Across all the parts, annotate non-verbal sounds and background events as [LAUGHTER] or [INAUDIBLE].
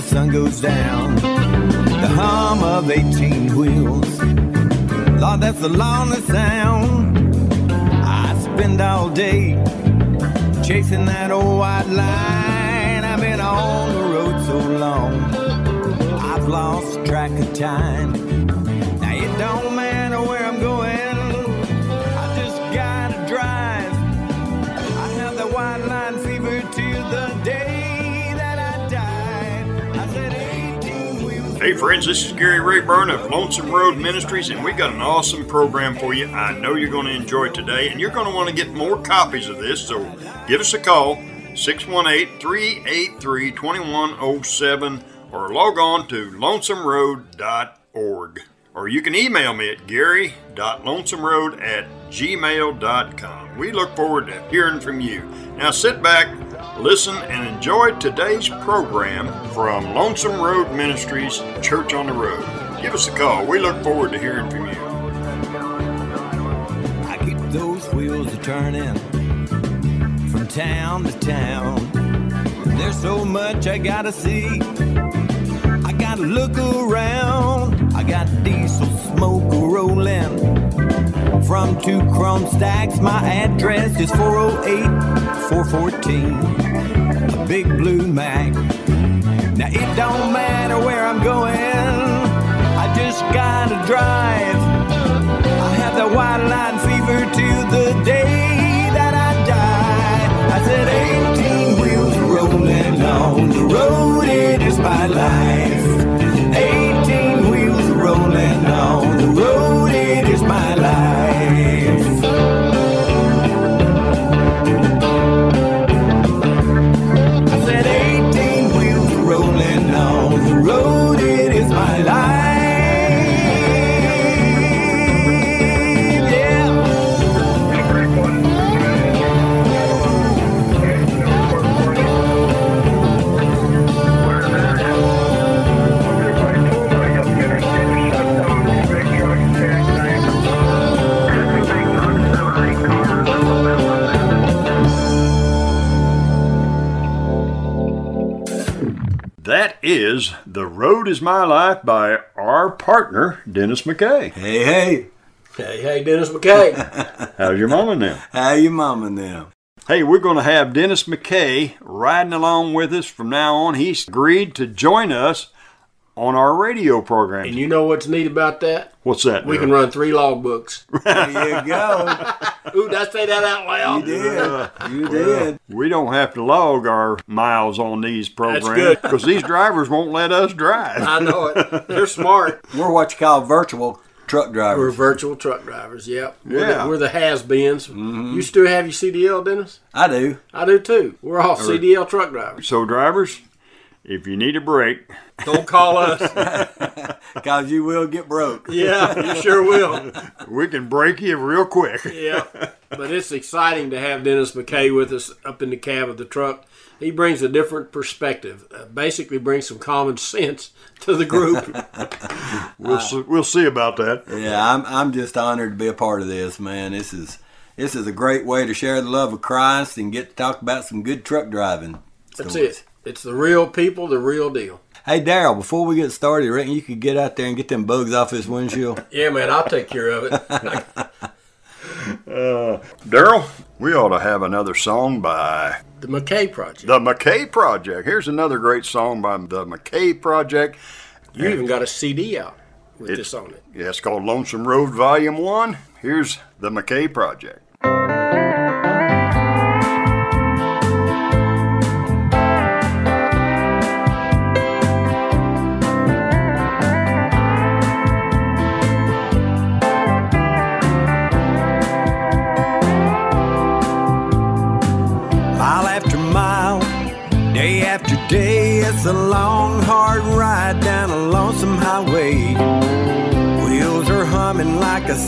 the sun goes down. The hum of 18 wheels. Lord, that's the lonely sound. I spend all day chasing that old white line. I've been on the road so long, I've lost track of time. Friends, this is Gary Rayburn of Lonesome Road Ministries, and we got an awesome program for you. I know you're going to enjoy today, and you're going to want to get more copies of this. So give us a call, 618-383-2107, or log on to lonesomeroad.org. Or you can email me at gary.lonesomeroad at gmail.com. We look forward to hearing from you. Now sit back, listen, and enjoy today's program from Lonesome Road Ministries, Church on the Road. Give us a call. We look forward to hearing from you. I keep those wheels a turning from town to town. There's so much I gotta see. Gotta look around. I got diesel smoke rolling from two chrome stacks. My address is 408 414. A big blue Mack. Now it don't matter where I'm going. I just gotta drive. I have the white line fever till the day is My Life by our partner, Dennis McKay. Hey, hey, Hey, hey, Dennis McKay. [LAUGHS] How's your mama now? how you mama now? Hey, we're going to have Dennis McKay riding along with us from now on. He's agreed to join us on our radio program. and you know what's neat about that? What's that? We Daryl? can run three logbooks. [LAUGHS] There you go. [LAUGHS] Ooh, did I say that out loud? You did. You did. We don't have to log our miles on these programs because these drivers won't let us drive. I know it. They're smart. [LAUGHS] We're what you call virtual truck drivers. We're virtual truck drivers. Yep. We're Yeah. the, we're the has-beens. Mm-hmm. You still have your CDL, Dennis? I do. I do too. We're all CDL truck drivers. So, drivers, if you need a break, Don't call us. [LAUGHS] Because you will get broke. yeah, you sure will. we can break you real quick. [LAUGHS] Yeah. But it's exciting to have Dennis McKay with us up in the cab of the truck. He brings a different perspective. Uh, basically, brings some common sense to the group. [LAUGHS] We'll see, we'll see about that. Yeah, I'm I'm just honored to be a part of this, man. This is this is a great way to share the love of Christ and get to talk about some good truck driving. That's stories. it. It's the real people, the real deal. Hey Daryl, before we get started, you reckon you could get out there and get them bugs off this windshield? [LAUGHS] Yeah, man, I'll take care of it. [LAUGHS] Uh, Daryl, we ought to have another song by The McKay Project. The McKay Project. Here's another great song by The McKay Project. You even got a CD out with this on it. Yeah, it's called Lonesome Road Volume 1. Here's The McKay Project.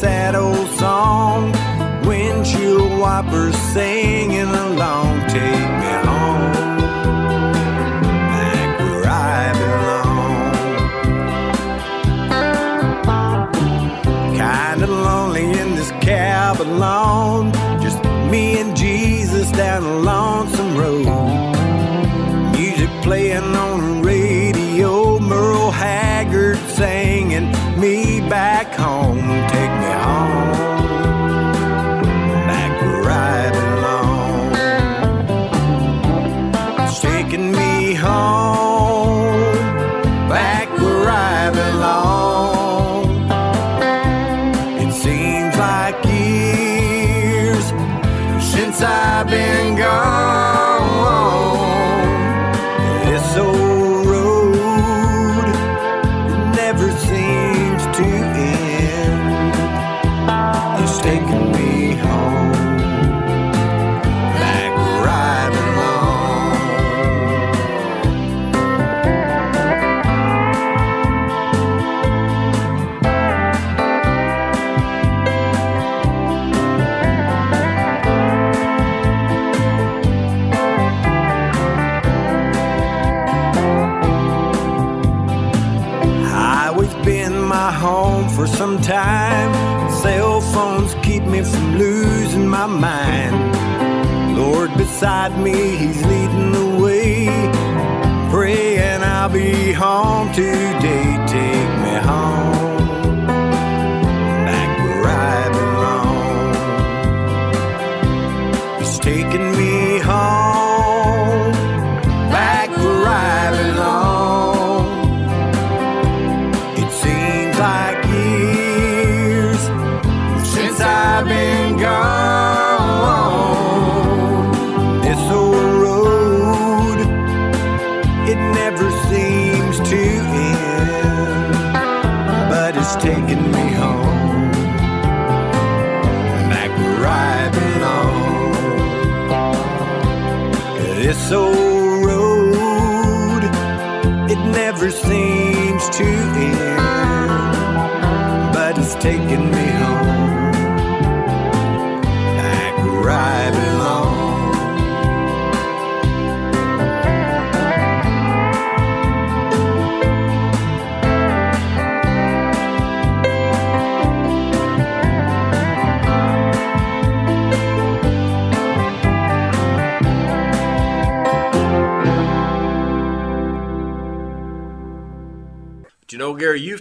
sad old song. Windshield wipers singing along. Take me home, back where I belong. Kinda lonely in this cab alone. Just me and Jesus down a lonesome road. Music playing on the radio. Merle Haggard singing me back home.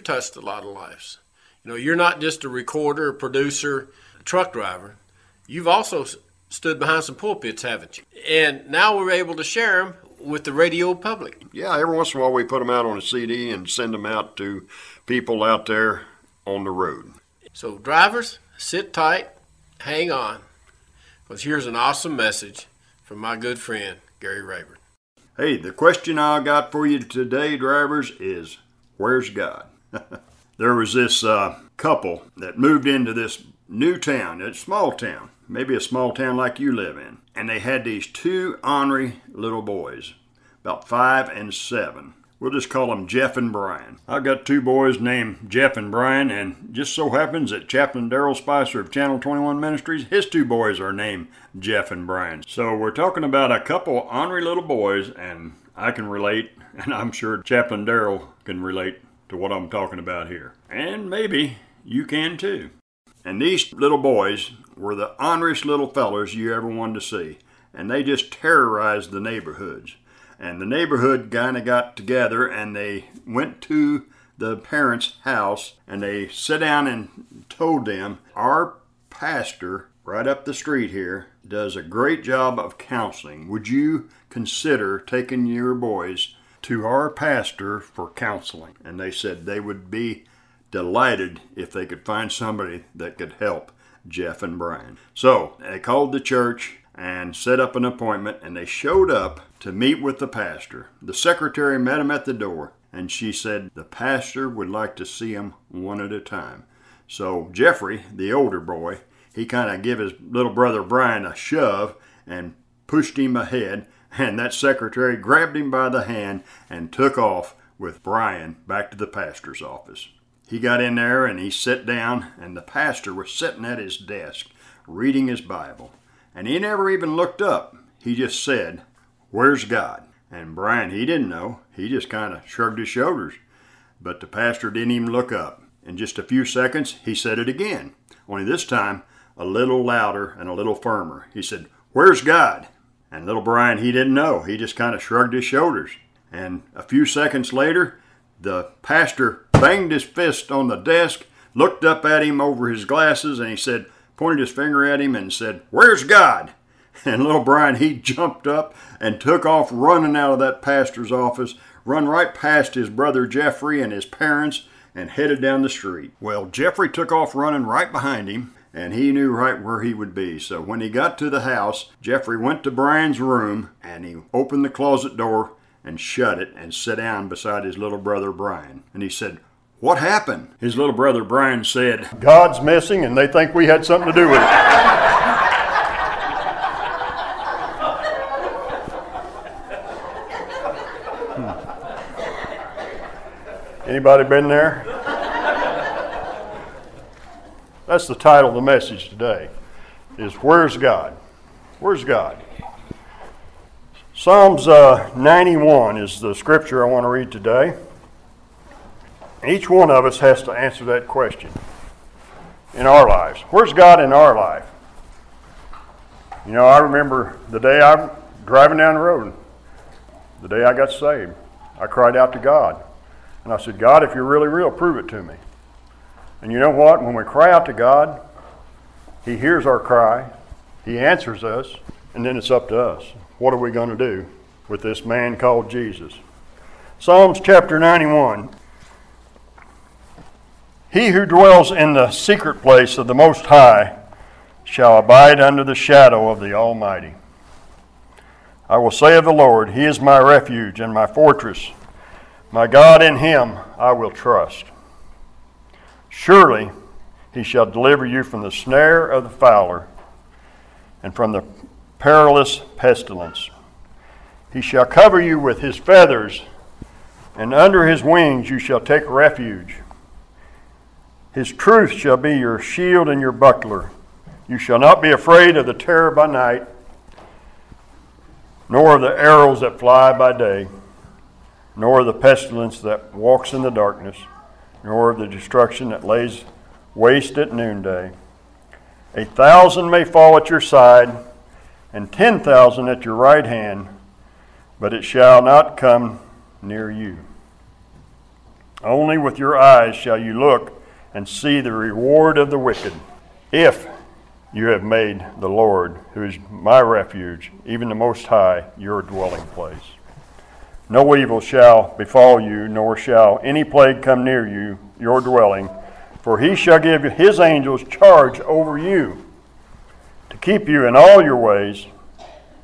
You've touched a lot of lives. You know, you're not just a recorder, a producer, a truck driver. You've also stood behind some pulpits, haven't you? And now we're able to share them with the radio public. Yeah, every once in a while we put them out on a CD and send them out to people out there on the road. So, drivers, sit tight, hang on, because here's an awesome message from my good friend, Gary Rayburn. Hey, the question I got for you today, drivers, is where's God? [LAUGHS] there was this uh, couple that moved into this new town, a small town, maybe a small town like you live in, and they had these two ornery little boys, about five and seven. We'll just call them Jeff and Brian. I've got two boys named Jeff and Brian, and just so happens that Chaplain Daryl Spicer of Channel 21 Ministries, his two boys are named Jeff and Brian. So we're talking about a couple ornery little boys, and I can relate, [LAUGHS] and I'm sure Chaplain Daryl can relate to what I'm talking about here. And maybe you can too. And these little boys were the honest little fellers you ever wanted to see. And they just terrorized the neighborhoods. And the neighborhood kind of got together and they went to the parents' house and they sat down and told them, Our pastor right up the street here does a great job of counseling. Would you consider taking your boys to our pastor for counseling? And they said they would be delighted if they could find somebody that could help Jeff and Brian. So they called the church and set up an appointment, and they showed up to meet with the pastor. The secretary met him at the door, and she said the pastor would like to see him one at a time. So Jeffrey, the older boy, he kind of give his little brother Brian a shove and pushed him ahead, and that secretary grabbed him by the hand and took off with Brian back to the pastor's office. He got in there and he sat down, and the pastor was sitting at his desk reading his Bible. And he never even looked up. He just said, Where's God? And Brian, he didn't know. He just kind of shrugged his shoulders. But the pastor didn't even look up. In just a few seconds, he said it again, only this time a little louder and a little firmer. He said, Where's God? And little Brian, he didn't know. He just kind of shrugged his shoulders. And a few seconds later, the pastor banged his fist on the desk, looked up at him over his glasses, and he said, pointed his finger at him and said, Where's God? [LAUGHS] And little Brian, he jumped up and took off running out of that pastor's office, run right past his brother Jeffrey and his parents, and headed down the street. Well, Jeffrey took off running right behind him, and he knew right where he would be. So when he got to the house, Jeffrey went to Brian's room and he opened the closet door and shut it and sat down beside his little brother Brian. And he said, What happened? His little brother Brian said, God's missing and they think we had something to do with it. [LAUGHS] Anybody been there? That's the title of the message today. Is where's God? Where's God? Psalms uh, 91 is the scripture I want to read today. Each one of us has to answer that question in our lives. Where's God in our life? You know, I remember the day I'm driving down the road, the day I got saved. I cried out to God. And I said, God, if you're really real, prove it to me. And you know what? When we cry out to God, He hears our cry, He answers us, and then it's up to us. What are we going to do with this man called Jesus? Psalms chapter 91. He who dwells in the secret place of the Most High shall abide under the shadow of the Almighty. I will say of the Lord, He is my refuge and my fortress my God, in him I will trust. Surely he shall deliver you from the snare of the fowler and from the perilous pestilence. He shall cover you with his feathers, and under his wings you shall take refuge. His truth shall be your shield and your buckler. You shall not be afraid of the terror by night, nor of the arrows that fly by day nor of the pestilence that walks in the darkness, nor of the destruction that lays waste at noonday. A thousand may fall at your side, and ten thousand at your right hand, but it shall not come near you. Only with your eyes shall you look and see the reward of the wicked, if you have made the Lord, who is my refuge, even the Most High, your dwelling place. No evil shall befall you, nor shall any plague come near you, your dwelling, for he shall give his angels charge over you to keep you in all your ways.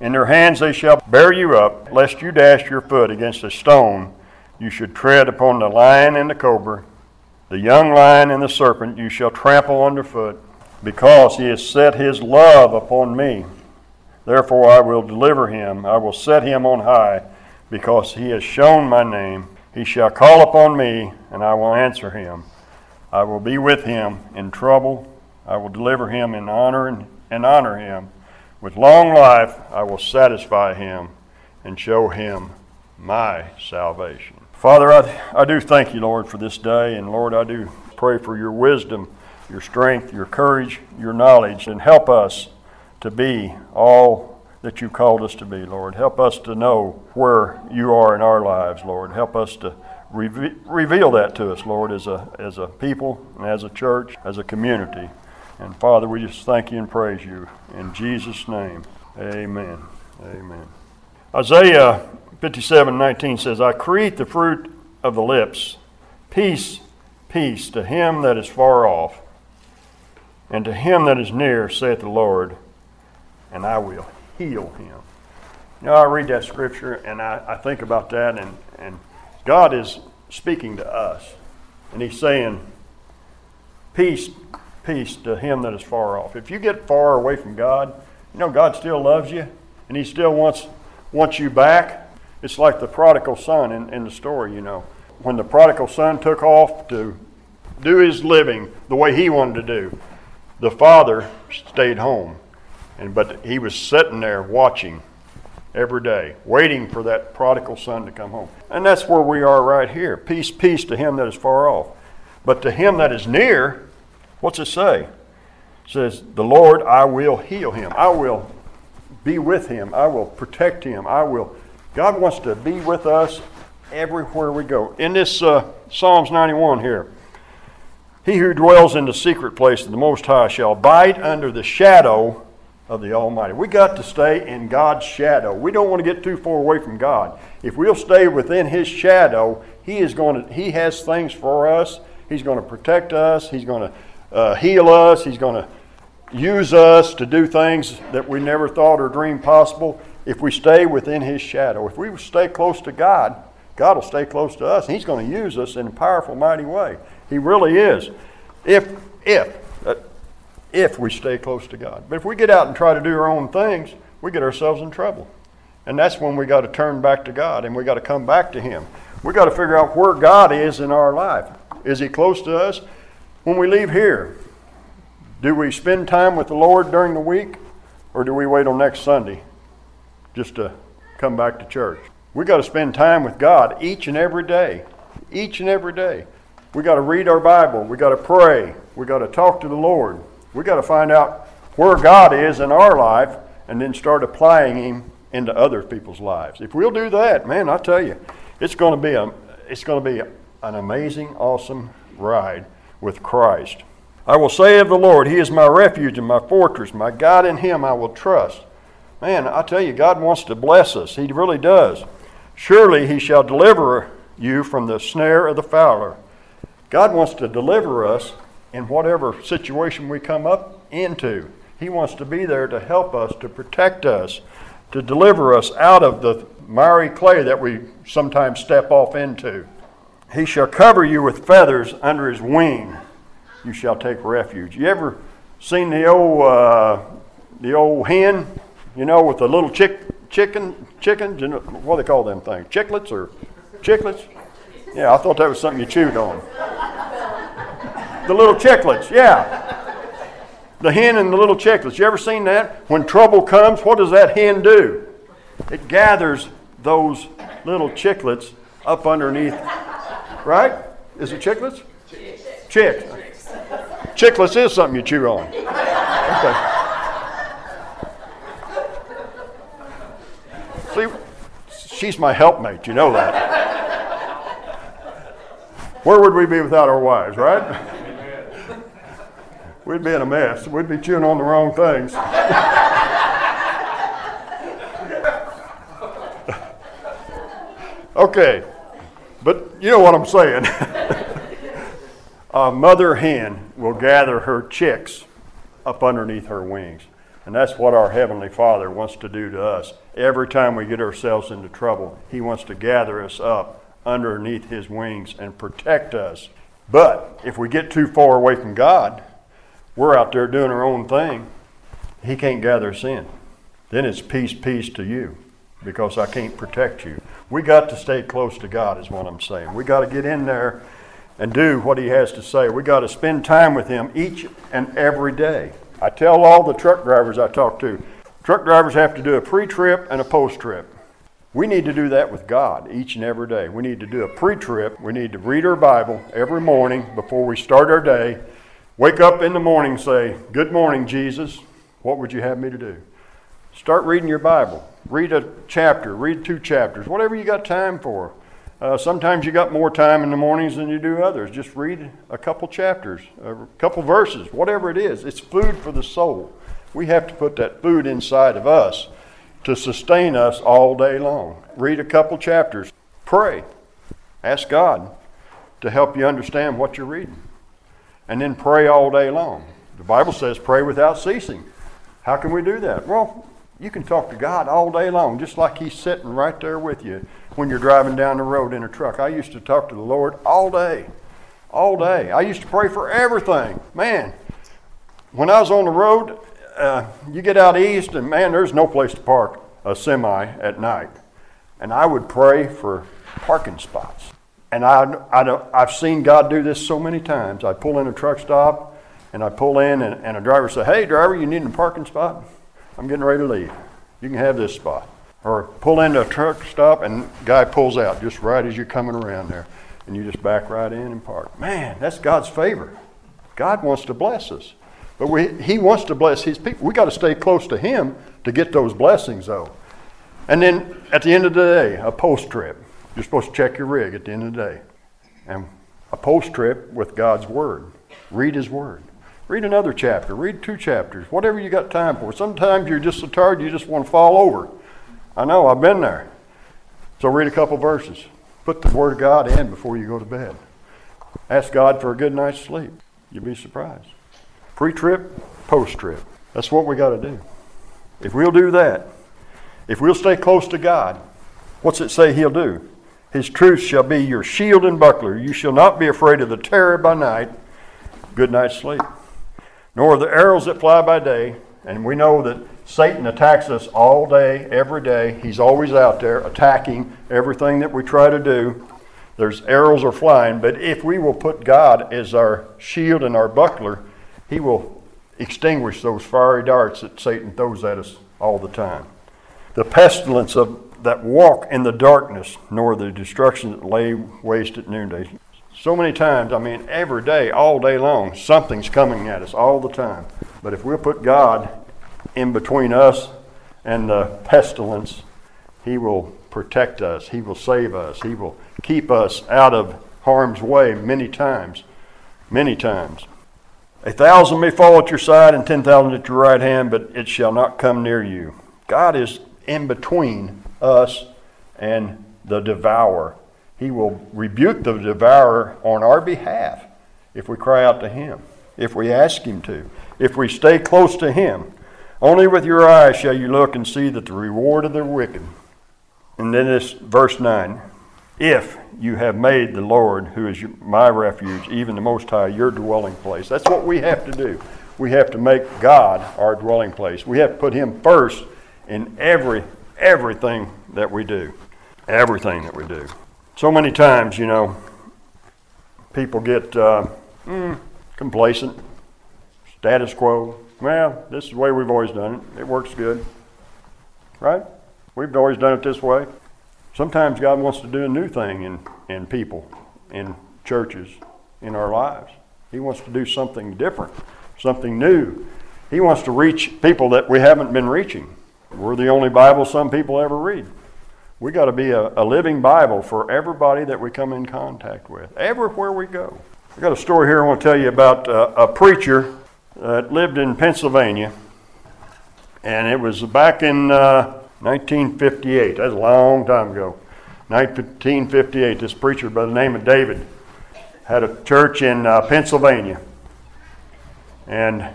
In their hands they shall bear you up, lest you dash your foot against a stone. You should tread upon the lion and the cobra, the young lion and the serpent you shall trample underfoot, because he has set his love upon me. Therefore I will deliver him, I will set him on high because he has shown my name. He shall call upon me, and I will answer him. I will be with him in trouble. I will deliver him in honor and, and honor him. With long life I will satisfy him and show him my salvation. Father, I, I do thank you, Lord, for this day, and Lord, I do pray for your wisdom, your strength, your courage, your knowledge, and help us to be all that you called us to be, Lord. Help us to know where you are in our lives, Lord. Help us to reve- reveal that to us, Lord, as a, as a people and as a church, as a community. And Father, we just thank you and praise you. In Jesus' name, amen. Amen. Isaiah 57 19 says, I create the fruit of the lips, peace, peace to him that is far off, and to him that is near, saith the Lord, and I will heal him. You know, I read that scripture and I, I think about that, and, and God is speaking to us. And He's saying, Peace, peace to him that is far off. If you get far away from God, you know, God still loves you and He still wants, wants you back. It's like the prodigal son in, in the story, you know. When the prodigal son took off to do his living the way he wanted to do, the father stayed home and but he was sitting there watching every day, waiting for that prodigal son to come home. And that's where we are right here. Peace, peace to him that is far off. But to him that is near, what's it say? It says, The Lord, I will heal him. I will be with him. I will protect him. I will. God wants to be with us everywhere we go. In this uh, Psalms 91 here, he who dwells in the secret place of the Most High shall abide under the shadow of the Almighty. We got to stay in God's shadow. We don't want to get too far away from God. If we'll stay within His shadow, He is going to. He has things for us. He's going to protect us. He's going to uh, heal us. He's going to use us to do things that we never thought or dreamed possible if we stay within His shadow. If we stay close to God, God will stay close to us. He's going to use us in a powerful, mighty way. He really is. If, if, uh, if we stay close to God. But if we get out and try to do our own things, we get ourselves in trouble. And that's when we got to turn back to God and we got to come back to Him. We got to figure out where God is in our life. Is He close to us? When we leave here, do we spend time with the Lord during the week or do we wait on next Sunday just to come back to church? We got to spend time with God each and every day. Each and every day. We got to read our Bible. We got to pray. We got to talk to the Lord. We got to find out where God is in our life and then start applying Him into other people's lives. If we'll do that, man, I tell you, it's going to be a, it's going to be an amazing, awesome ride with Christ. I will say of the Lord, He is my refuge and my fortress, my God in Him I will trust. Man, I tell you, God wants to bless us. He really does. Surely He shall deliver you from the snare of the fowler. God wants to deliver us in whatever situation we come up into. He wants to be there to help us, to protect us, to deliver us out of the miry clay that we sometimes step off into. He shall cover you with feathers under his wing. You shall take refuge. You ever seen the old uh, the old hen? You know, with the little chick chicken chickens. You know, what do they call them things? Chicklets or chicklets? Yeah, I thought that was something you chewed on. The little chicklets. Yeah. The hen and the little chicklets. You ever seen that? When trouble comes, what does that hen do? It gathers those little chicklets up underneath. Right? Is it chicklets? Chicks. Chicklets is something you chew on. Okay. See, she's my helpmate, you know that. Where would we be without our wives, right? We'd be in a mess. We'd be chewing on the wrong things. [LAUGHS] okay, but you know what I'm saying. [LAUGHS] a mother hen will gather her chicks up underneath her wings. And that's what our Heavenly Father wants to do to us. Every time we get ourselves into trouble, He wants to gather us up underneath His wings and protect us. But if we get too far away from God, we're out there doing our own thing, He can't gather us in. Then it's peace, peace to you because I can't protect you. We got to stay close to God, is what I'm saying. We got to get in there and do what He has to say. We got to spend time with Him each and every day. I tell all the truck drivers I talk to truck drivers have to do a pre trip and a post trip. We need to do that with God each and every day. We need to do a pre trip. We need to read our Bible every morning before we start our day Wake up in the morning say, Good morning, Jesus. What would you have me to do? Start reading your Bible. Read a chapter, read two chapters, whatever you got time for. Uh, sometimes you got more time in the mornings than you do others. Just read a couple chapters, a couple verses, whatever it is. It's food for the soul. We have to put that food inside of us to sustain us all day long. Read a couple chapters. Pray. Ask God to help you understand what you're reading and then pray all day long. The Bible says pray without ceasing. How can we do that? Well, you can talk to God all day long, just like He's sitting right there with you when you're driving down the road in a truck. I used to talk to the Lord all day. All day. I used to pray for everything. Man, when I was on the road, uh, you get out east, and man, there's no place to park a semi at night. And I would pray for parking spots. And I, I, I've seen God do this so many times. I pull in a truck stop and I pull in, and, and a driver say, Hey, driver, you need a parking spot? I'm getting ready to leave. You can have this spot. Or pull into a truck stop and guy pulls out just right as you're coming around there. And you just back right in and park. Man, that's God's favor. God wants to bless us. But we, He wants to bless His people. we got to stay close to Him to get those blessings, though. And then at the end of the day, a post trip. You're supposed to check your rig at the end of the day. And a post trip with God's Word. Read His Word. Read another chapter. Read two chapters. Whatever you got time for. Sometimes you're just so tired you just want to fall over. I know, I've been there. So read a couple verses. Put the Word of God in before you go to bed. Ask God for a good night's sleep. You'll be surprised. Pre trip, post trip. That's what we got to do. If we'll do that, if we'll stay close to God, what's it say He'll do? His truth shall be your shield and buckler. You shall not be afraid of the terror by night, good night's sleep, nor the arrows that fly by day. And we know that Satan attacks us all day, every day. He's always out there attacking everything that we try to do. There's arrows are flying, but if we will put God as our shield and our buckler, He will extinguish those fiery darts that Satan throws at us all the time. The pestilence of that walk in the darkness, nor the destruction that lay waste at noonday. So many times, I mean, every day, all day long, something's coming at us all the time. But if we'll put God in between us and the pestilence, He will protect us, He will save us, He will keep us out of harm's way many times. Many times. A thousand may fall at your side and ten thousand at your right hand, but it shall not come near you. God is in between us and the devourer. He will rebuke the devourer on our behalf if we cry out to Him, if we ask Him to, if we stay close to Him. Only with your eyes shall you look and see that the reward of the wicked. And then this verse 9 if you have made the Lord, who is my refuge, even the Most High, your dwelling place. That's what we have to do. We have to make God our dwelling place. We have to put Him first in every everything that we do. Everything that we do. So many times, you know, people get uh, mm, complacent, status quo. Well, this is the way we've always done it. It works good. Right? We've always done it this way. Sometimes God wants to do a new thing in, in people, in churches, in our lives. He wants to do something different, something new. He wants to reach people that we haven't been reaching. We're the only Bible some people ever read. We got to be a, a, living Bible for everybody that we come in contact with, everywhere we go. I got a story here I want to tell you about uh, a preacher that lived in Pennsylvania, and it was back in uh, 1958. That's a long time ago. 1958. This preacher by the name of David had a church in uh, Pennsylvania, and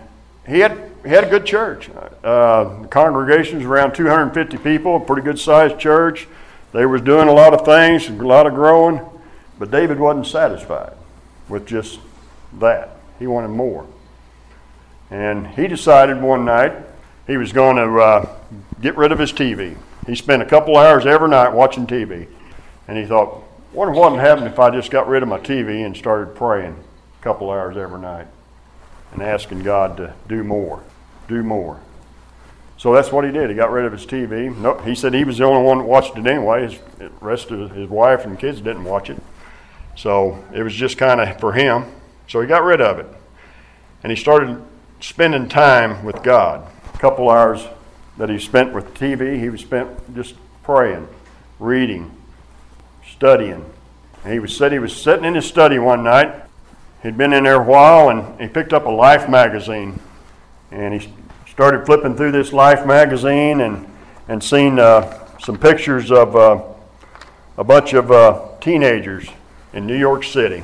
he had he had a good church. Uh, the congregation was around 250 people, a pretty good sized church. They was doing a lot of things, a lot of growing, but David wasn't satisfied with just that. He wanted more. And he decided one night he was going to uh, get rid of his TV. He spent a couple hours every night watching TV. And he thought, what would happen if I just got rid of my TV and started praying a couple hours every night and asking God to do more do more. So that's what he did. He got rid of his TV. No, he said he was the only one that watched it anyway. His, rest of his wife and kids didn't watch it. So it was just kind of for him. So he got rid of it. And he started spending time with God. A couple hours that he spent with TV, he was spent just praying, reading, studying. And he was said he was sitting in his study one night. He'd been in there a while and he picked up a Life magazine and he started flipping through this Life magazine and and seen uh, some pictures of uh, a bunch of uh, teenagers in New York City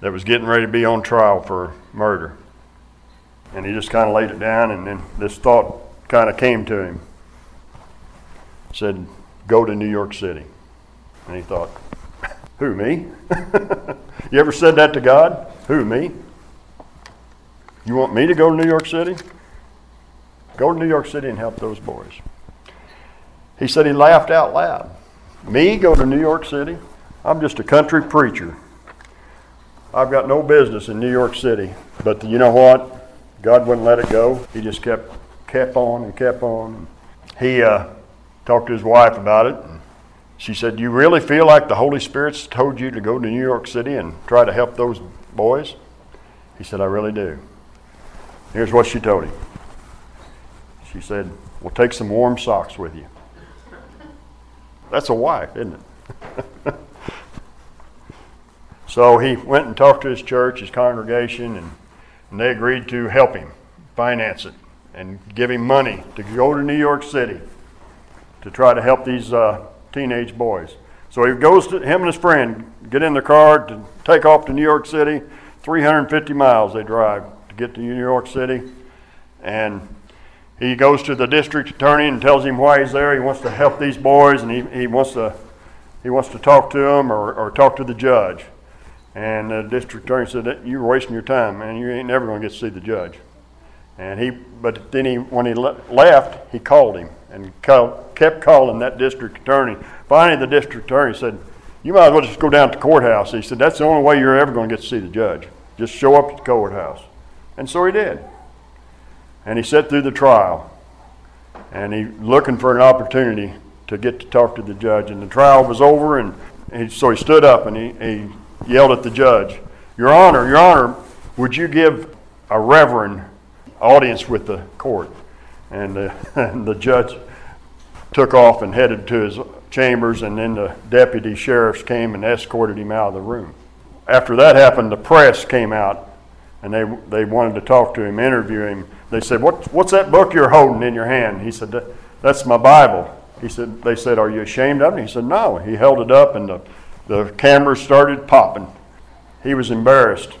that was getting ready to be on trial for murder. And he just kind of laid it down, and then this thought kind of came to him. Said, "Go to New York City." And he thought, "Who me? [LAUGHS] you ever said that to God? Who me?" You want me to go to New York City? Go to New York City and help those boys. He said he laughed out loud. Me go to New York City? I'm just a country preacher. I've got no business in New York City. But you know what? God wouldn't let it go. He just kept kept on and kept on. He uh, talked to his wife about it. She said, "You really feel like the Holy Spirit's told you to go to New York City and try to help those boys?" He said, "I really do." Here's what she told him. She said, Well, take some warm socks with you. That's a wife, isn't it? [LAUGHS] so he went and talked to his church, his congregation, and, and they agreed to help him finance it and give him money to go to New York City to try to help these uh, teenage boys. So he goes to him and his friend get in the car to take off to New York City. 350 miles they drive to get to New York City. And he goes to the district attorney and tells him why he's there. He wants to help these boys and he, he wants to he wants to talk to them or, or talk to the judge. And the district attorney said, "You're wasting your time, man. You ain't never going to get to see the judge." And he, but then he, when he le- left, he called him and kept calling that district attorney. Finally, the district attorney said, "You might as well just go down to the courthouse." He said, "That's the only way you're ever going to get to see the judge. Just show up at the courthouse." And so he did. And he sat through the trial, and he looking for an opportunity to get to talk to the judge. And the trial was over, and he, so he stood up and he, he yelled at the judge, Your Honor, Your Honor, would you give a reverend audience with the court? And, [LAUGHS] and the judge took off and headed to his chambers, and then the deputy sheriffs came and escorted him out of the room. After that happened, the press came out and they, they wanted to talk to him, interview him. They said, what, What's that book you're holding in your hand? He said, That's my Bible. He said, They said, Are you ashamed of it? He said, No. He held it up and the, the cameras started popping. He was embarrassed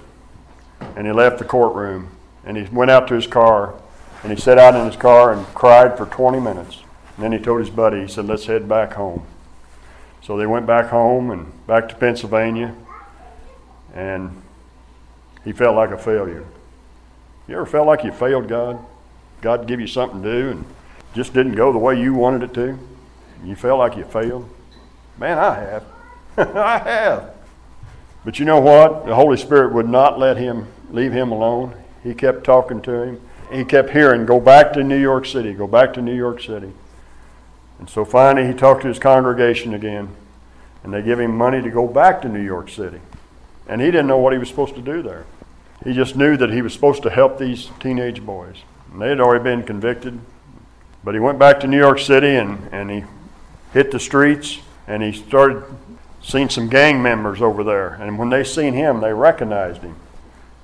and he left the courtroom and he went out to his car and he sat out in his car and cried for 20 minutes. And then he told his buddy, he said, Let's head back home. So they went back home and back to Pennsylvania and he felt like a failure. You ever felt like you failed God? God give you something to do and just didn't go the way you wanted it to? You felt like you failed? Man, I have. [LAUGHS] I have. But you know what? The Holy Spirit would not let him leave him alone. He kept talking to him. He kept hearing, go back to New York City, go back to New York City. And so finally he talked to his congregation again, and they give him money to go back to New York City. And he didn't know what he was supposed to do there. He just knew that he was supposed to help these teenage boys. And they had already been convicted. But he went back to New York City and, and he hit the streets and he started seeing some gang members over there. And when they seen him, they recognized him.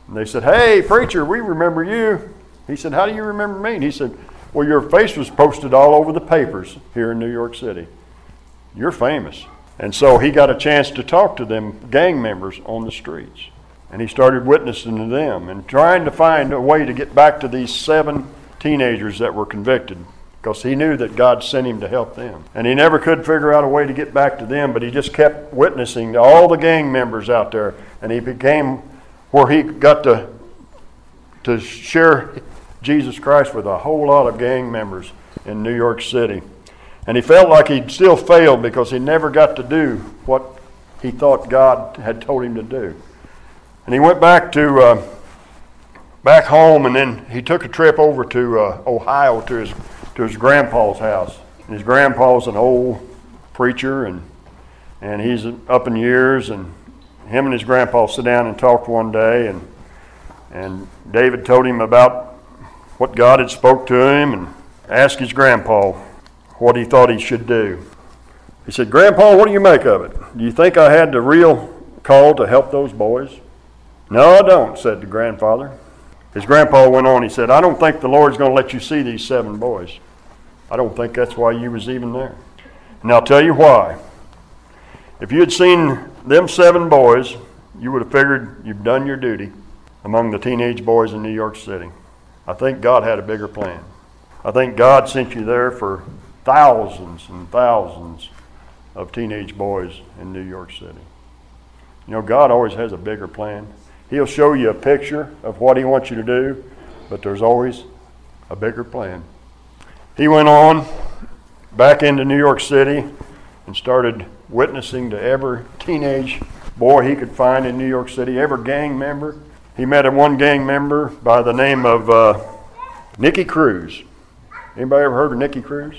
And they said, Hey, preacher, we remember you. He said, How do you remember me? And he said, Well, your face was posted all over the papers here in New York City. You're famous. And so he got a chance to talk to them gang members on the streets. And he started witnessing to them and trying to find a way to get back to these seven teenagers that were convicted because he knew that God sent him to help them. And he never could figure out a way to get back to them, but he just kept witnessing to all the gang members out there. And he became where he got to, to share Jesus Christ with a whole lot of gang members in New York City. And he felt like he'd still failed because he never got to do what he thought God had told him to do. And he went back to uh, back home, and then he took a trip over to uh, Ohio to his to his grandpa's house. And his grandpa's an old preacher, and and he's up in years. And him and his grandpa sit down and talked one day, and and David told him about what God had spoke to him, and asked his grandpa what he thought he should do. He said, Grandpa, what do you make of it? Do you think I had the real call to help those boys? No, I don't, said the grandfather. His grandpa went on, he said, I don't think the Lord's going to let you see these seven boys. I don't think that's why you was even there. And I'll tell you why. If you had seen them seven boys, you would have figured you've done your duty among the teenage boys in New York City. I think God had a bigger plan. I think God sent you there for thousands and thousands of teenage boys in New York City. You know, God always has a bigger plan. He'll show you a picture of what He wants you to do, but there's always a bigger plan. He went on back into New York City and started witnessing to every teenage boy he could find in New York City, every gang member. He met a one gang member by the name of uh, Nicky Cruz. Anybody ever heard of Nicky Cruz?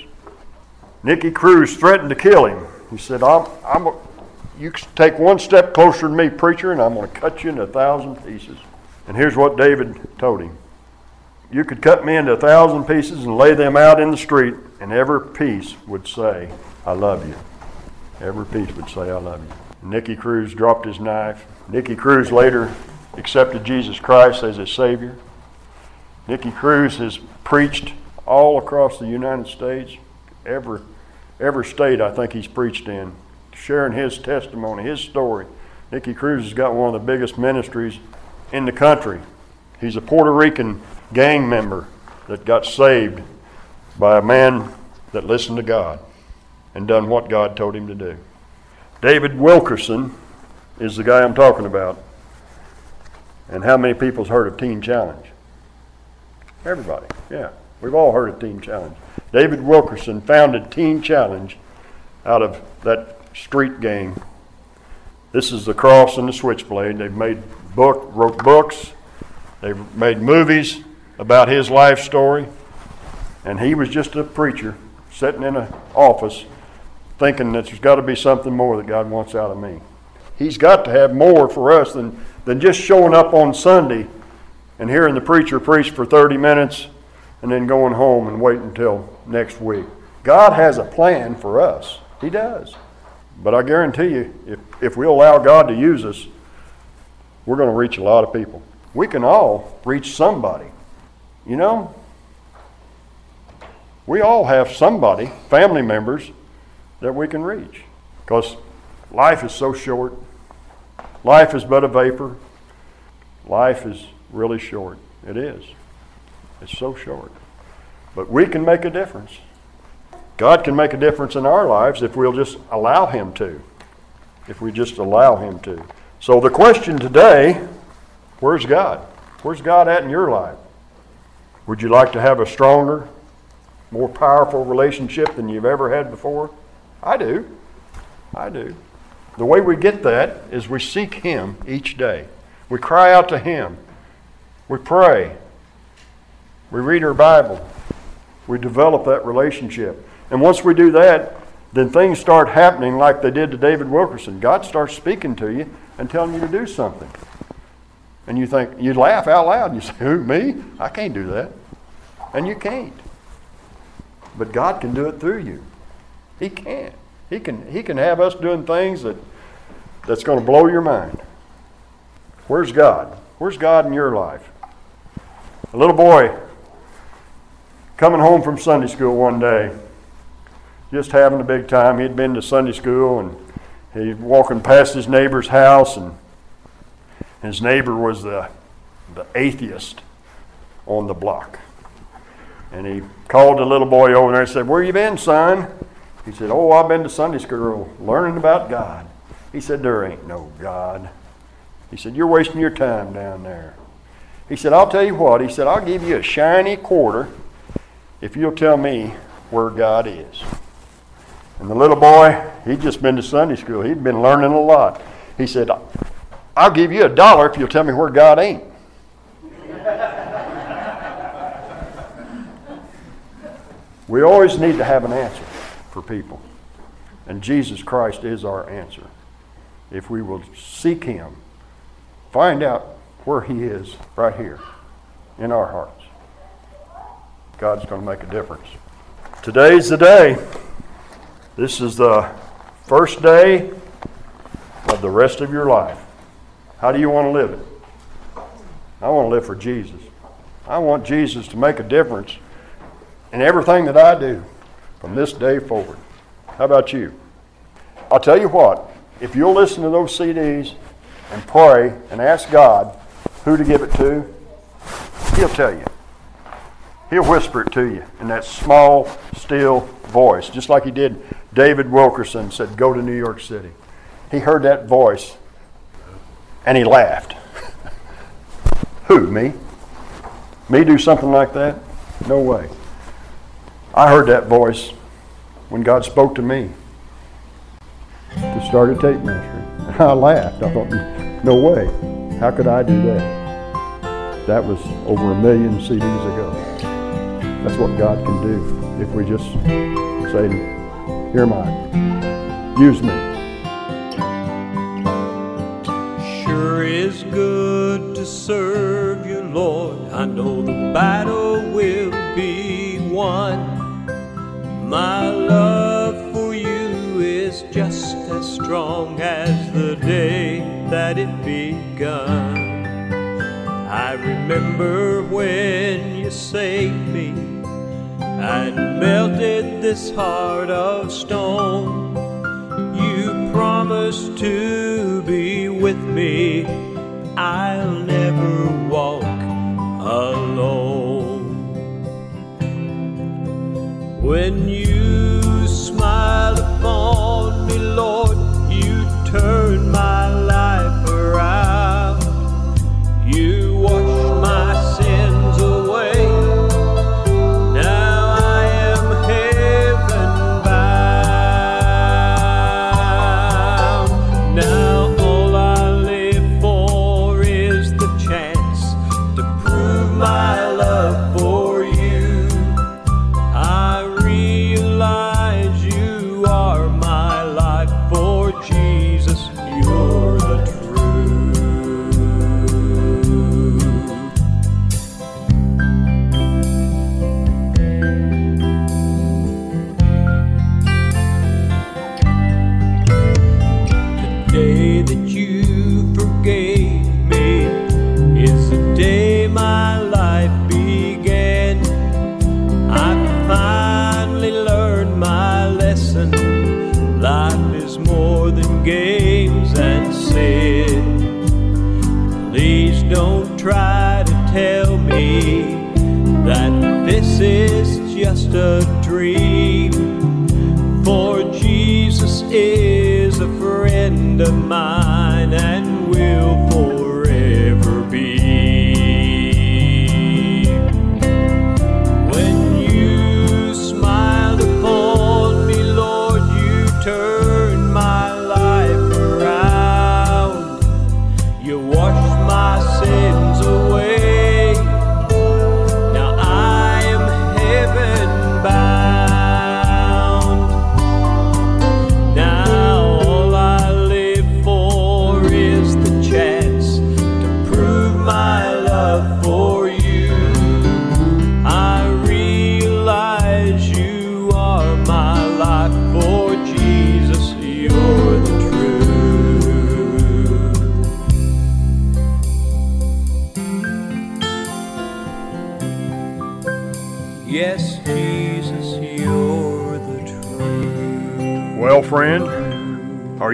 Nicky Cruz threatened to kill him. He said, I'm, I'm a, You take one step closer to me, preacher, and I'm going to cut you into a thousand pieces. And here's what David told him You could cut me into a thousand pieces and lay them out in the street, and every piece would say, I love you. Every piece would say, I love you. Nicky Cruz dropped his knife. Nicky Cruz later accepted Jesus Christ as his Savior. Nicky Cruz has preached all across the United States, every, every state I think he's preached in, sharing his testimony, his story. Nicky Cruz has got one of the biggest ministries in the country. He's a Puerto Rican gang member that got saved by a man that listened to God and done what God told him to do. David Wilkerson is the guy I'm talking about. And how many people's heard of Teen Challenge? Everybody, yeah. We've all heard of Teen Challenge. David Wilkerson founded Teen Challenge out of that street gang. This is the cross and the switchblade. They've made book, wrote books. They've made movies about his life story. And he was just a preacher sitting in an office thinking that there's got to be something more that God wants out of me. He's got to have more for us than, than just showing up on Sunday and hearing the preacher preach for 30 minutes and then going home and waiting until next week. God has a plan for us. He does. But I guarantee you, if, if we allow God to use us, we're going to reach a lot of people. We can all reach somebody. You know, we all have somebody, family members, that we can reach. Because life is so short. Life is but a vapor. Life is really short. It is. It's so short. But we can make a difference. God can make a difference in our lives if we'll just allow Him to. If we just allow Him to. So the question today where's God? Where's God at in your life? Would you like to have a stronger, more powerful relationship than you've ever had before? I do. I do. The way we get that is we seek Him each day. We cry out to Him. We pray. We read our Bible. We develop that relationship. And once we do that, then things start happening like they did to David Wilkerson. God starts speaking to you and telling you to do something. And you think, you laugh out loud and you [LAUGHS] say, Who, me? I can't do that. And you can't. But God can do it through you. He can. He can, he can have us doing things that, that's going to blow your mind. Where's God? Where's God in your life? A little boy coming home from Sunday school one day, just having a big time. He'd been to Sunday school and he's walking past his neighbor's house, and his neighbor was the, the atheist on the block. And he called the little boy over there and said, Where you been, son? He said, Oh, I've been to Sunday school learning about God. He said, There ain't no God. He said, You're wasting your time down there. He said, I'll tell you what. He said, I'll give you a shiny quarter if you'll tell me where God is. And the little boy, he'd just been to Sunday school. He'd been learning a lot. He said, I'll give you a dollar if you'll tell me where God ain't. we always need to have an answer for people. And Jesus Christ is our answer. If we will seek Him, find out where He is right here in our hearts, God's going to make a difference. Today's the day. This is the first day of the rest of your life. How do you want to live it? I want to live for Jesus. I want Jesus to make a difference in everything that I do from this day forward. How about you? I'll tell you what, if you'll listen to those CDs and pray and ask God who to give it to, He'll tell you. He'll whisper it to you in that small, still voice, just like He did David Wilkerson said, Go to New York City. He heard that voice and he laughed. [LAUGHS] who, me? Me do something like that? No way. I heard that voice when God spoke to me to start a tape ministry. [LAUGHS] I laughed. I thought, no way. How could I do that? That was over a million CDs ago. That's what God can do if we just say, Here am I. Use me. Sure is good to serve you, Lord. I know the battle will be won. My love for you is just as strong as the day that it begun. I remember when you saved me and melted this heart of stone. You promised to be with me, I'll never walk alone. When you smile, just a dream. For Jesus is a friend of mine and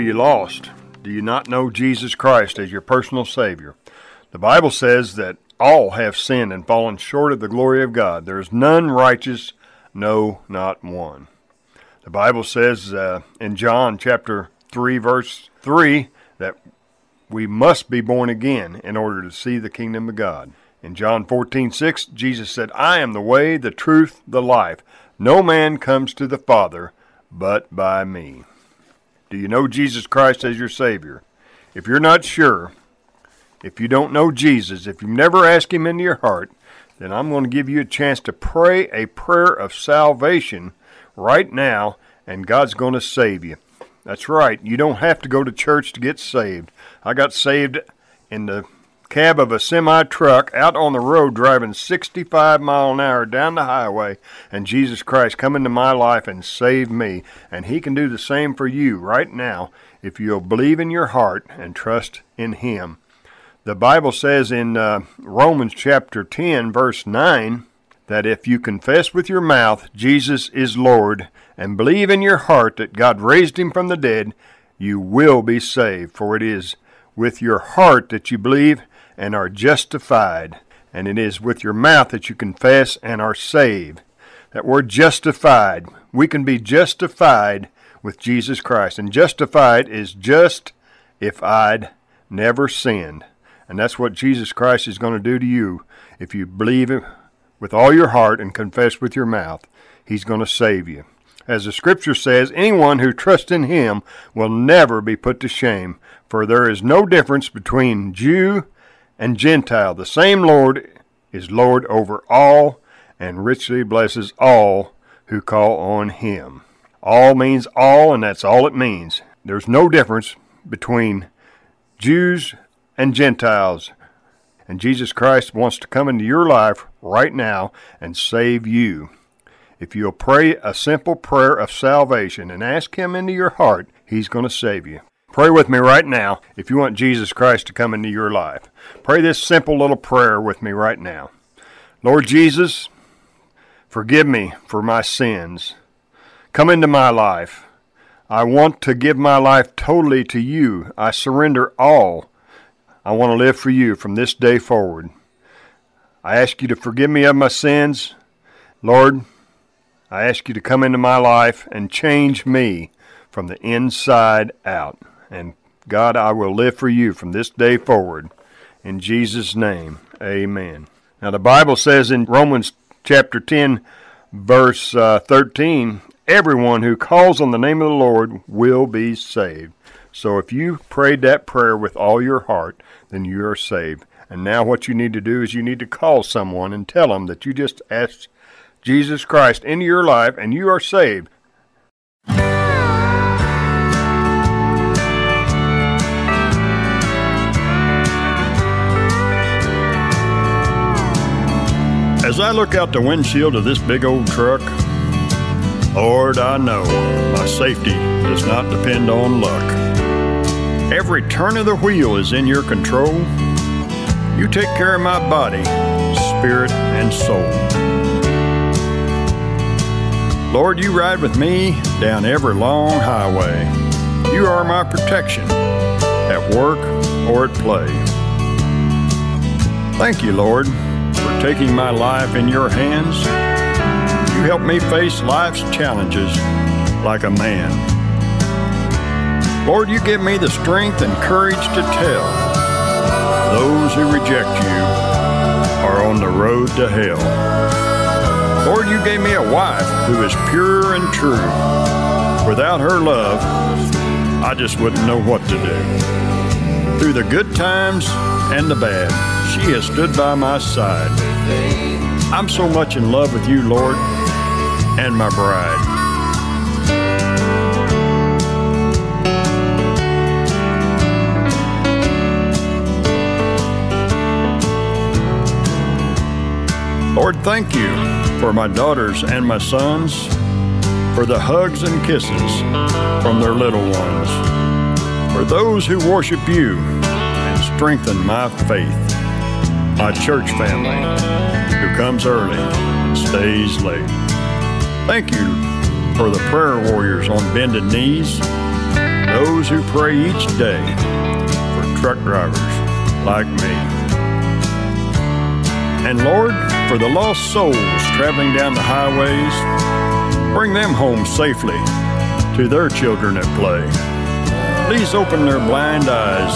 you lost? Do you not know Jesus Christ as your personal Savior? The Bible says that all have sinned and fallen short of the glory of God. There is none righteous, no, not one. The Bible says uh, in John chapter 3, verse 3, that we must be born again in order to see the kingdom of God. In John 14, 6, Jesus said, I am the way, the truth, the life. No man comes to the Father but by me. Do you know Jesus Christ as your Savior? If you're not sure, if you don't know Jesus, if you've never asked Him into your heart, then I'm going to give you a chance to pray a prayer of salvation right now, and God's going to save you. That's right. You don't have to go to church to get saved. I got saved in the cab of a semi truck out on the road driving 65 mile an hour down the highway and Jesus Christ come into my life and save me and he can do the same for you right now if you'll believe in your heart and trust in him. The Bible says in uh, Romans chapter 10 verse 9 that if you confess with your mouth Jesus is Lord and believe in your heart that God raised him from the dead, you will be saved. For it is with your heart that you believe and are justified, and it is with your mouth that you confess and are saved. That word justified, we can be justified with Jesus Christ. And justified is just if I'd never sinned. And that's what Jesus Christ is going to do to you if you believe it with all your heart and confess with your mouth. He's going to save you. As the scripture says, anyone who trusts in him will never be put to shame, for there is no difference between Jew and Gentile. The same Lord is Lord over all and richly blesses all who call on him. All means all, and that's all it means. There's no difference between Jews and Gentiles. And Jesus Christ wants to come into your life right now and save you. If you'll pray a simple prayer of salvation and ask Him into your heart, He's going to save you. Pray with me right now if you want Jesus Christ to come into your life. Pray this simple little prayer with me right now. Lord Jesus, forgive me for my sins. Come into my life. I want to give my life totally to you. I surrender all. I want to live for you from this day forward. I ask you to forgive me of my sins. Lord, I ask you to come into my life and change me from the inside out. And God, I will live for you from this day forward. In Jesus' name, amen. Now, the Bible says in Romans chapter 10, verse uh, 13, everyone who calls on the name of the Lord will be saved. So if you prayed that prayer with all your heart, then you are saved. And now what you need to do is you need to call someone and tell them that you just asked Jesus Christ into your life and you are saved. As I look out the windshield of this big old truck, Lord, I know my safety does not depend on luck. Every turn of the wheel is in your control. You take care of my body, spirit, and soul. Lord, you ride with me down every long highway. You are my protection at work or at play. Thank you, Lord, for taking my life in your hands. You help me face life's challenges like a man. Lord, you give me the strength and courage to tell those who reject you are on the road to hell. Lord, you gave me a wife who is pure and true. Without her love, I just wouldn't know what to do. Through the good times and the bad, she has stood by my side. I'm so much in love with you, Lord, and my bride. Lord, thank you for my daughters and my sons, for the hugs and kisses from their little ones, for those who worship you and strengthen my faith, my church family who comes early and stays late. Thank you for the prayer warriors on bended knees, those who pray each day for truck drivers like me. And Lord, for the lost souls traveling down the highways, bring them home safely to their children at play. Please open their blind eyes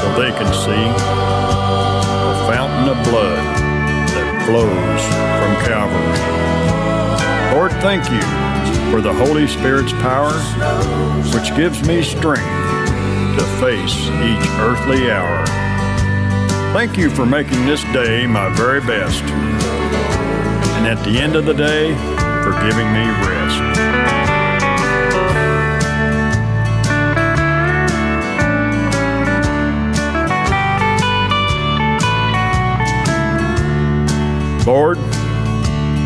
so they can see a fountain of blood that flows from Calvary. Lord, thank you for the Holy Spirit's power, which gives me strength to face each earthly hour. Thank you for making this day my very best. And at the end of the day, for giving me rest. Lord,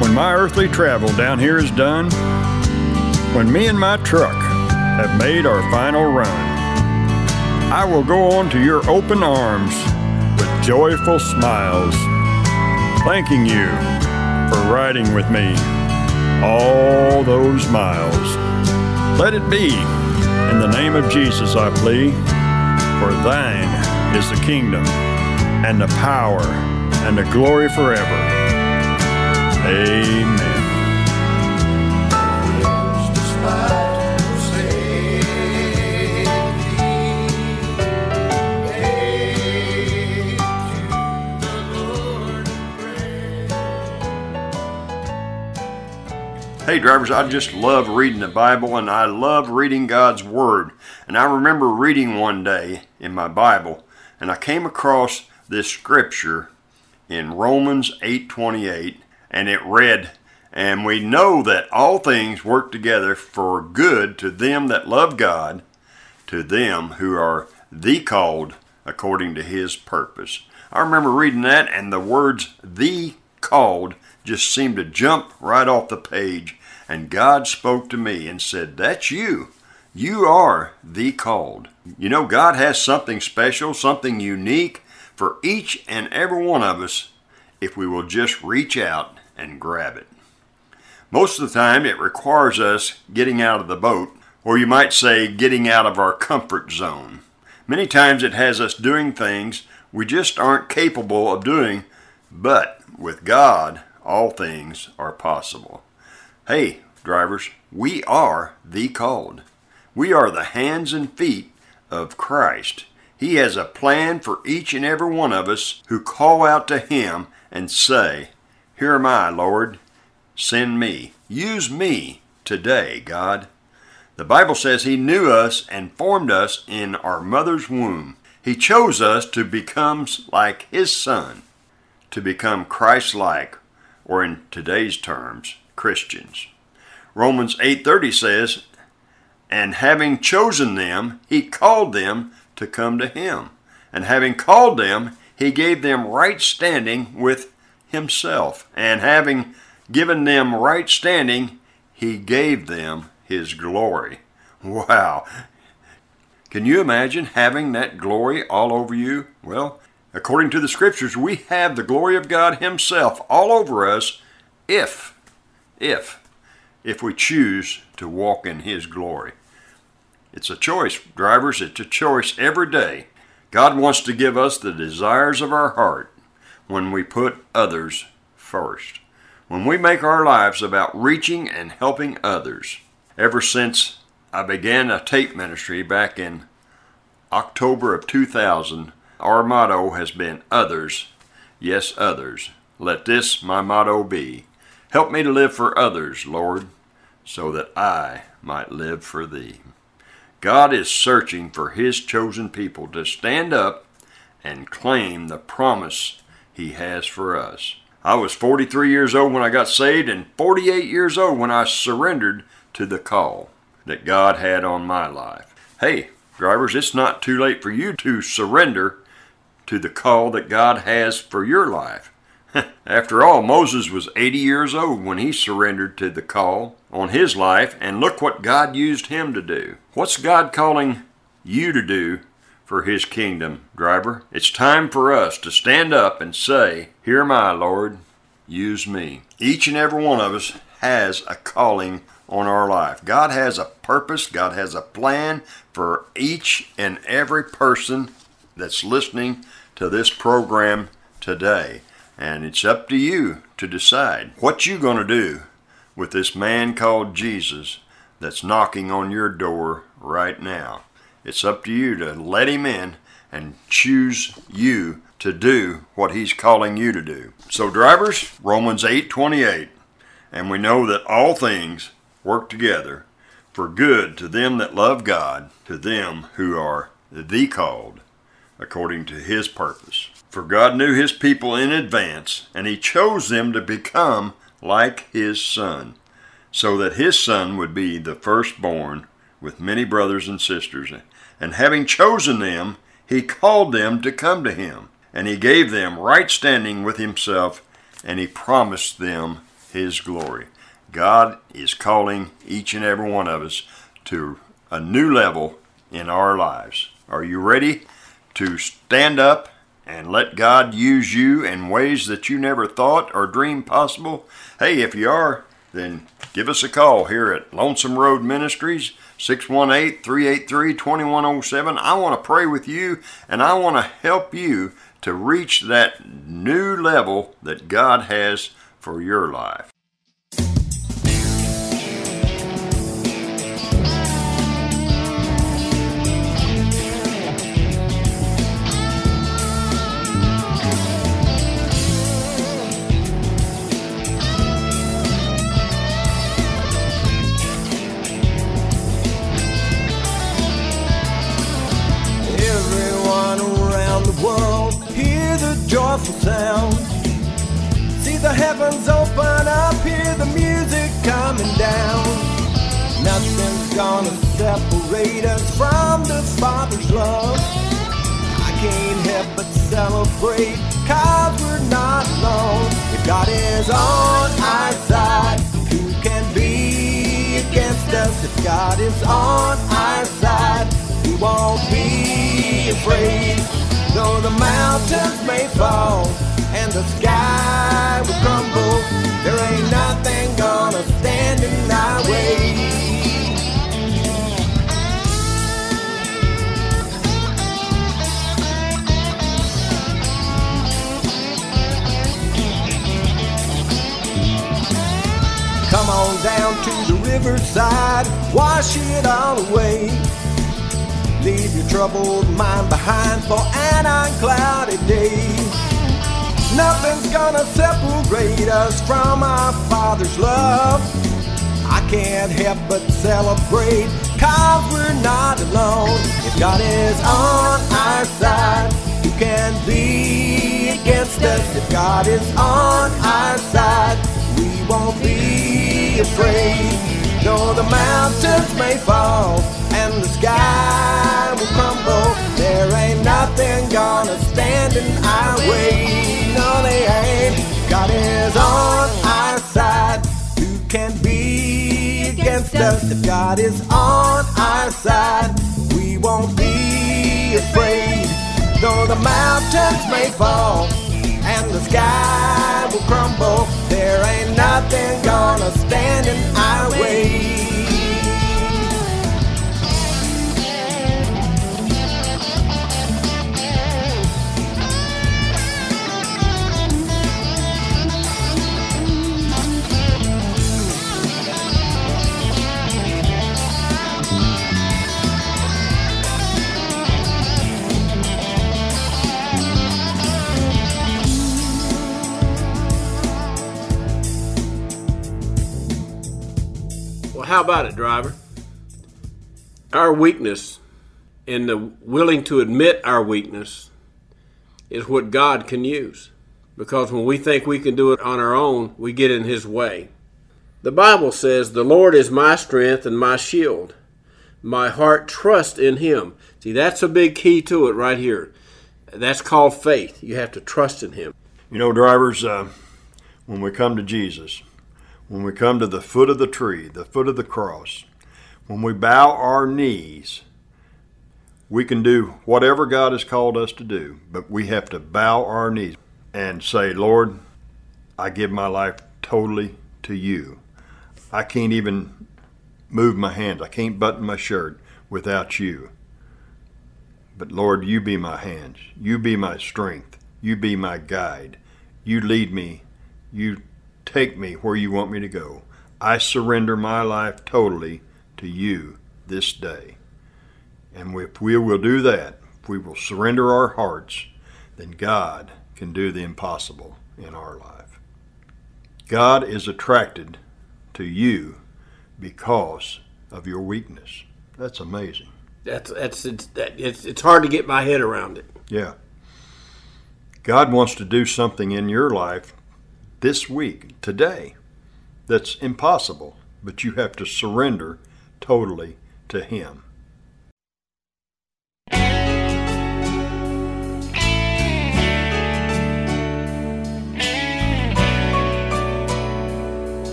when my earthly travel down here is done, when me and my truck have made our final run, I will go on to your open arms with joyful smiles, thanking you for riding with me all those miles. Let it be, in the name of Jesus I plea, for thine is the kingdom and the power and the glory forever. Amen. Hey, drivers, I just love reading the Bible and I love reading God's Word. And I remember reading one day in my Bible and I came across this scripture in Romans 8:28 and it read, "And we know that all things work together for good to them that love God, to them who are the called according to his purpose." I remember reading that and the words "the called" just seemed to jump right off the page and God spoke to me and said, "That's you. You are the called." You know God has something special, something unique for each and every one of us if we will just reach out and grab it. Most of the time, it requires us getting out of the boat, or you might say getting out of our comfort zone. Many times, it has us doing things we just aren't capable of doing, but with God, all things are possible. Hey, drivers, we are the called. We are the hands and feet of Christ. He has a plan for each and every one of us who call out to Him and say, Here am I, Lord. Send me. Use me today, God. The Bible says He knew us and formed us in our mother's womb. He chose us to become like His Son, to become Christ like, or in today's terms, Christians. Romans 8:30 says, "And having chosen them, he called them to come to him. And having called them, he gave them right standing with himself. And having given them right standing, he gave them his glory." Wow. Can you imagine having that glory all over you? Well, according to the scriptures, we have the glory of God himself all over us if if if we choose to walk in His glory. It's a choice, drivers. It's a choice every day. God wants to give us the desires of our heart when we put others first. When we make our lives about reaching and helping others. Ever since I began a tape ministry back in October of 2000, our motto has been others, yes, others. Let this my motto be. Help me to live for others, Lord, so that I might live for Thee. God is searching for His chosen people to stand up and claim the promise He has for us. I was 43 years old when I got saved and 48 years old when I surrendered to the call that God had on my life. Hey, drivers, it's not too late for you to surrender to the call that God has for your life. [LAUGHS] After all, Moses was 80 years old when he surrendered to the call on his life, and look what God used him to do. What's God calling you to do for his kingdom, driver? It's time for us to stand up and say, Here am I, Lord, use me. Each and every one of us has a calling on our life. God has a purpose, God has a plan for each and every person that's listening to this program today. And it's up to you to decide what you're going to do with this man called Jesus that's knocking on your door right now. It's up to you to let him in and choose you to do what he's calling you to do. So drivers, Romans 8:28, and we know that all things work together for good to them that love God, to them who are the called according to his purpose. For God knew his people in advance, and he chose them to become like his son, so that his son would be the firstborn with many brothers and sisters. And having chosen them, he called them to come to him, and he gave them right standing with himself, and he promised them his glory. God is calling each and every one of us to a new level in our lives. Are you ready to stand up and let God use you in ways that you never thought or dreamed possible? Hey, if you are, then give us a call here at Lonesome Road Ministries, 618 383 2107. I want to pray with you and I want to help you to reach that new level that God has for your life. If on our side, we won't be afraid. Though the mountains may fall and the sky will crumble, there ain't nothing Come on down riverside, wash it all away. Leave your troubled mind behind for an unclouded day. Nothing's gonna separate us from our Father's love. I can't help but celebrate, cause we're not alone. If God is on our side, who can be against us? If God is on our side, we won't be afraid. Though the mountains may fall and the sky will crumble, there ain't nothing gonna stand in our way. No, they ain't. God is on our side. Who can be against us? If God is on our side, we won't be afraid. Though the mountains may fall and the sky will crumble, there ain't nothing gonna how about it, driver? Our weakness and the willing to admit our weakness is what God can use. Because when we think we can do it on our own, we get in His way. The Bible says, The Lord is my strength and my shield. My heart trusts in Him. See, that's a big key to it right here. That's called faith. You have to trust in Him. You know, drivers, uh, when we come to Jesus, when we come to the foot of the tree, the foot of the cross, when we bow our knees, we can do whatever God has called us to do, but we have to bow our knees and say, Lord, I give my life totally to you. I can't even move my hands, I can't button my shirt without you. But Lord, you be my hands, you be my strength, you be my guide, you lead me, you take me where you want me to go. I surrender my life totally to you this day. And if we will do that, if we will surrender our hearts, then God can do the impossible in our life. God is attracted to you because of your weakness. That's amazing. That's that's it's that, it's it's hard to get my head around it. Yeah. God wants to do something in your life this week, today, that's impossible, but you have to surrender totally to Him.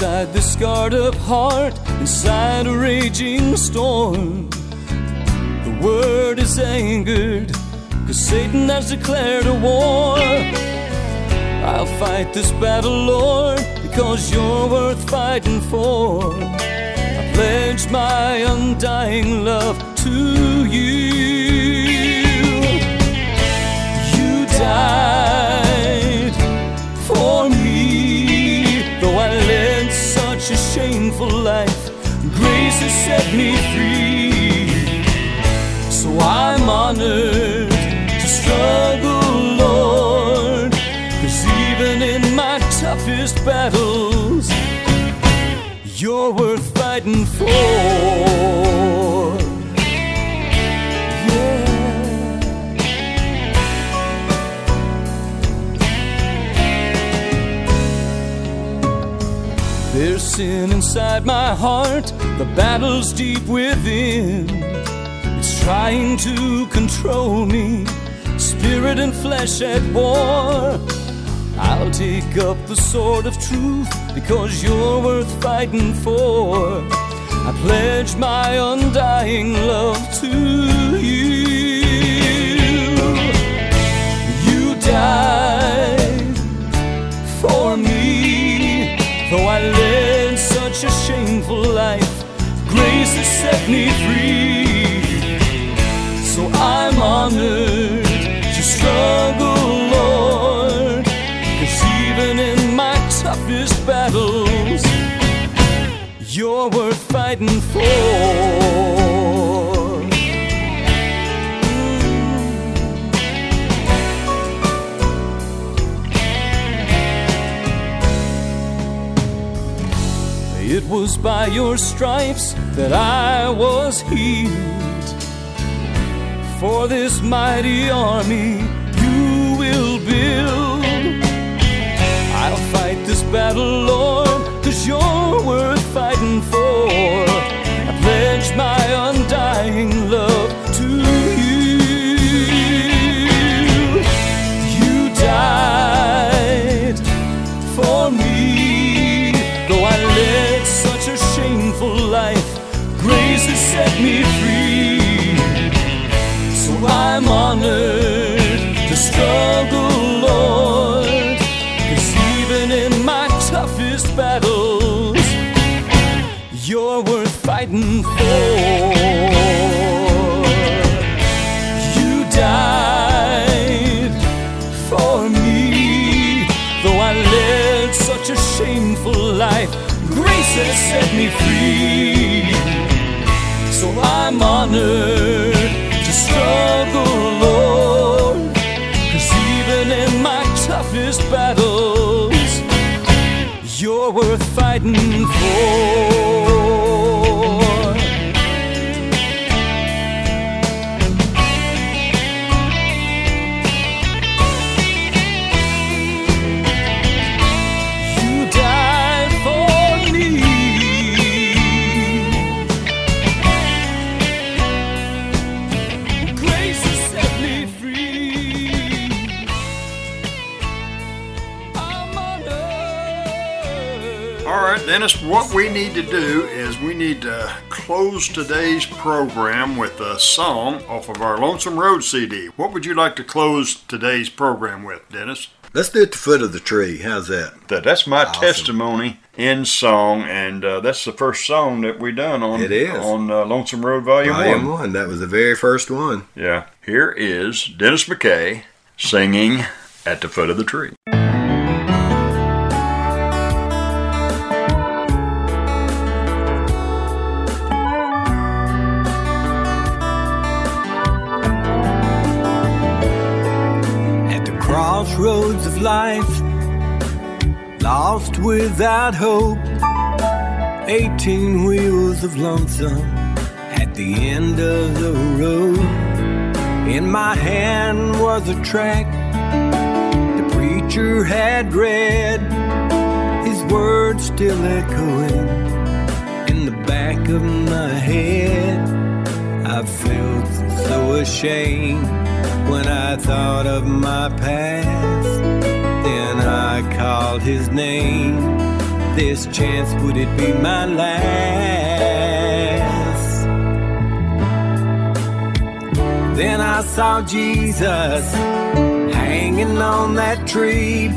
Outside this scarred up heart, inside a raging storm. The word is angered, cause Satan has declared a war. I'll fight this battle, Lord, because you're worth fighting for. I pledge my undying love to you. You died Has set me free. So I'm honored to struggle, Lord. Cause even in my toughest battles, you're worth fighting for. There's sin inside my heart, the battle's deep within. It's trying to control me, spirit and flesh at war. I'll take up the sword of truth because you're worth fighting for. I pledge my undying love to you. Me free. So I'm honored to struggle, Lord. Cause even in my toughest battles, you're worth fighting for. It was by your stripes that I was healed. For this mighty army you will build. I'll fight this battle, Lord, cause you're worth fighting for. I pledge my undying love set me free. So I'm honored to struggle, Lord. Cause even in my toughest battles, you're worth fighting for. You died for me, though I led such a shameful life. Grace has set me free. So I'm honored to struggle, Lord. Cause even in my toughest battles, you're worth fighting for. What we need to do is we need to close today's program with a song off of our Lonesome Road CD. What would you like to close today's program with, Dennis? Let's do it the foot of the tree. How's that? That that's my Awesome. testimony in song, and uh, that's the first song that we done on It is. on uh, Lonesome Road Volume, Volume One. one. That was the very first one. Yeah, here is Dennis McKay singing at the foot of the tree. Crossroads of life, lost without hope. Eighteen wheels of lonesome at the end of the road. In my hand was a track the preacher had read, his words still echoing in the back of my head. I felt so ashamed when I thought of my past. Then I called his name. This chance, would it be my last? Then I saw Jesus hanging on that tree.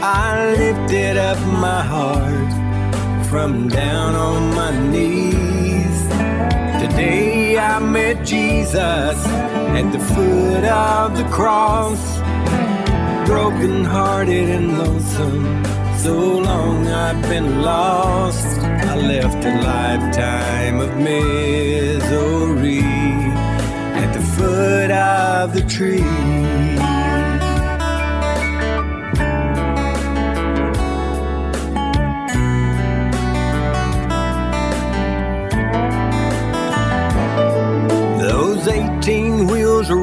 I lifted up my heart from down on my knees. I met Jesus at the foot of the cross, broken hearted and lonesome. So long I've been lost. I left a lifetime of misery at the foot of the tree.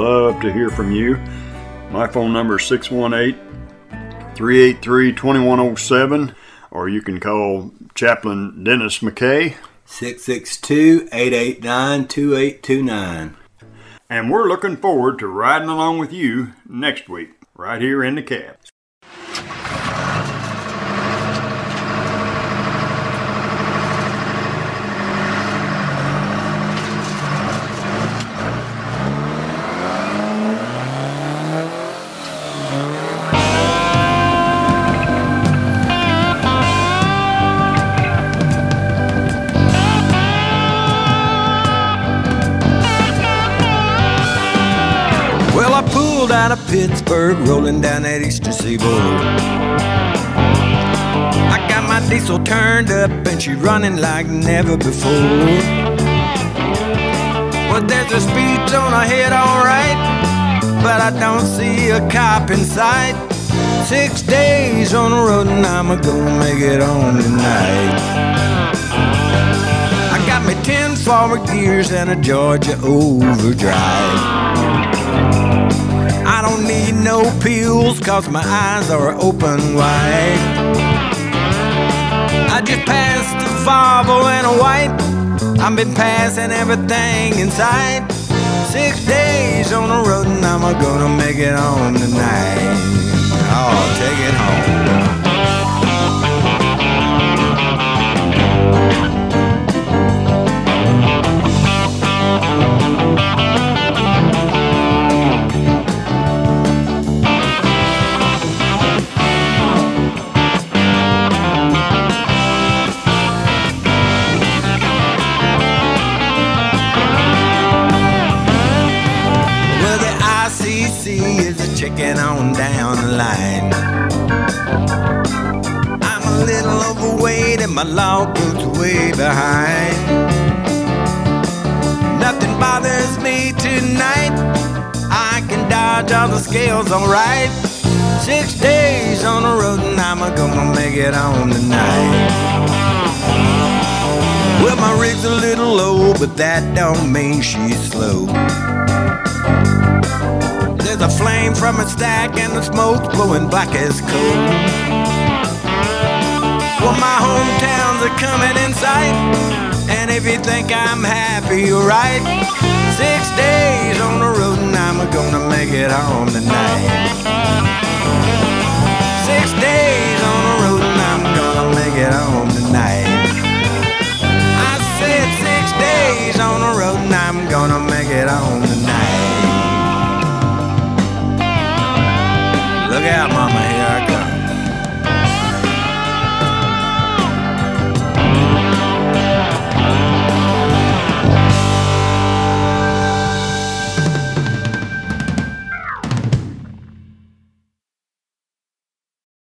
Love to hear from you. My phone number is 618 383 2107, or you can call Chaplain Dennis McKay. 662 889 2829. And we're looking forward to riding along with you next week, right here in the cab. Out of Pittsburgh, rolling down that eastern seaboard. I got my diesel turned up and she running like never before. Well, there's a speed zone ahead, alright, but I don't see a cop in sight. Six days on the road and I'm gonna gonna make it home tonight. I got me ten forward gears and a Georgia overdrive. Need no pills cause my eyes are open wide. I just passed a Volvo and a white. I've been passing everything inside. Six days on the road and I'm gonna make it home tonight. Oh, take it home. On down the line. I'm a little overweight and my logbook's way behind. Nothing bothers me tonight. I can dodge all the scales alright. Six days on the road and I'm gonna make it home tonight. Well, my rig's a little low, but that don't mean she's slow. A flame from a stack and the smoke blowing black as coal. Well, my hometowns are coming in sight, and if you think I'm happy, you're right. Six days on the road and I'm gonna make it home tonight. Six days on the road and I'm gonna make it home tonight. I said six days on the road and I'm gonna make it home tonight. Look out, mama, here I come.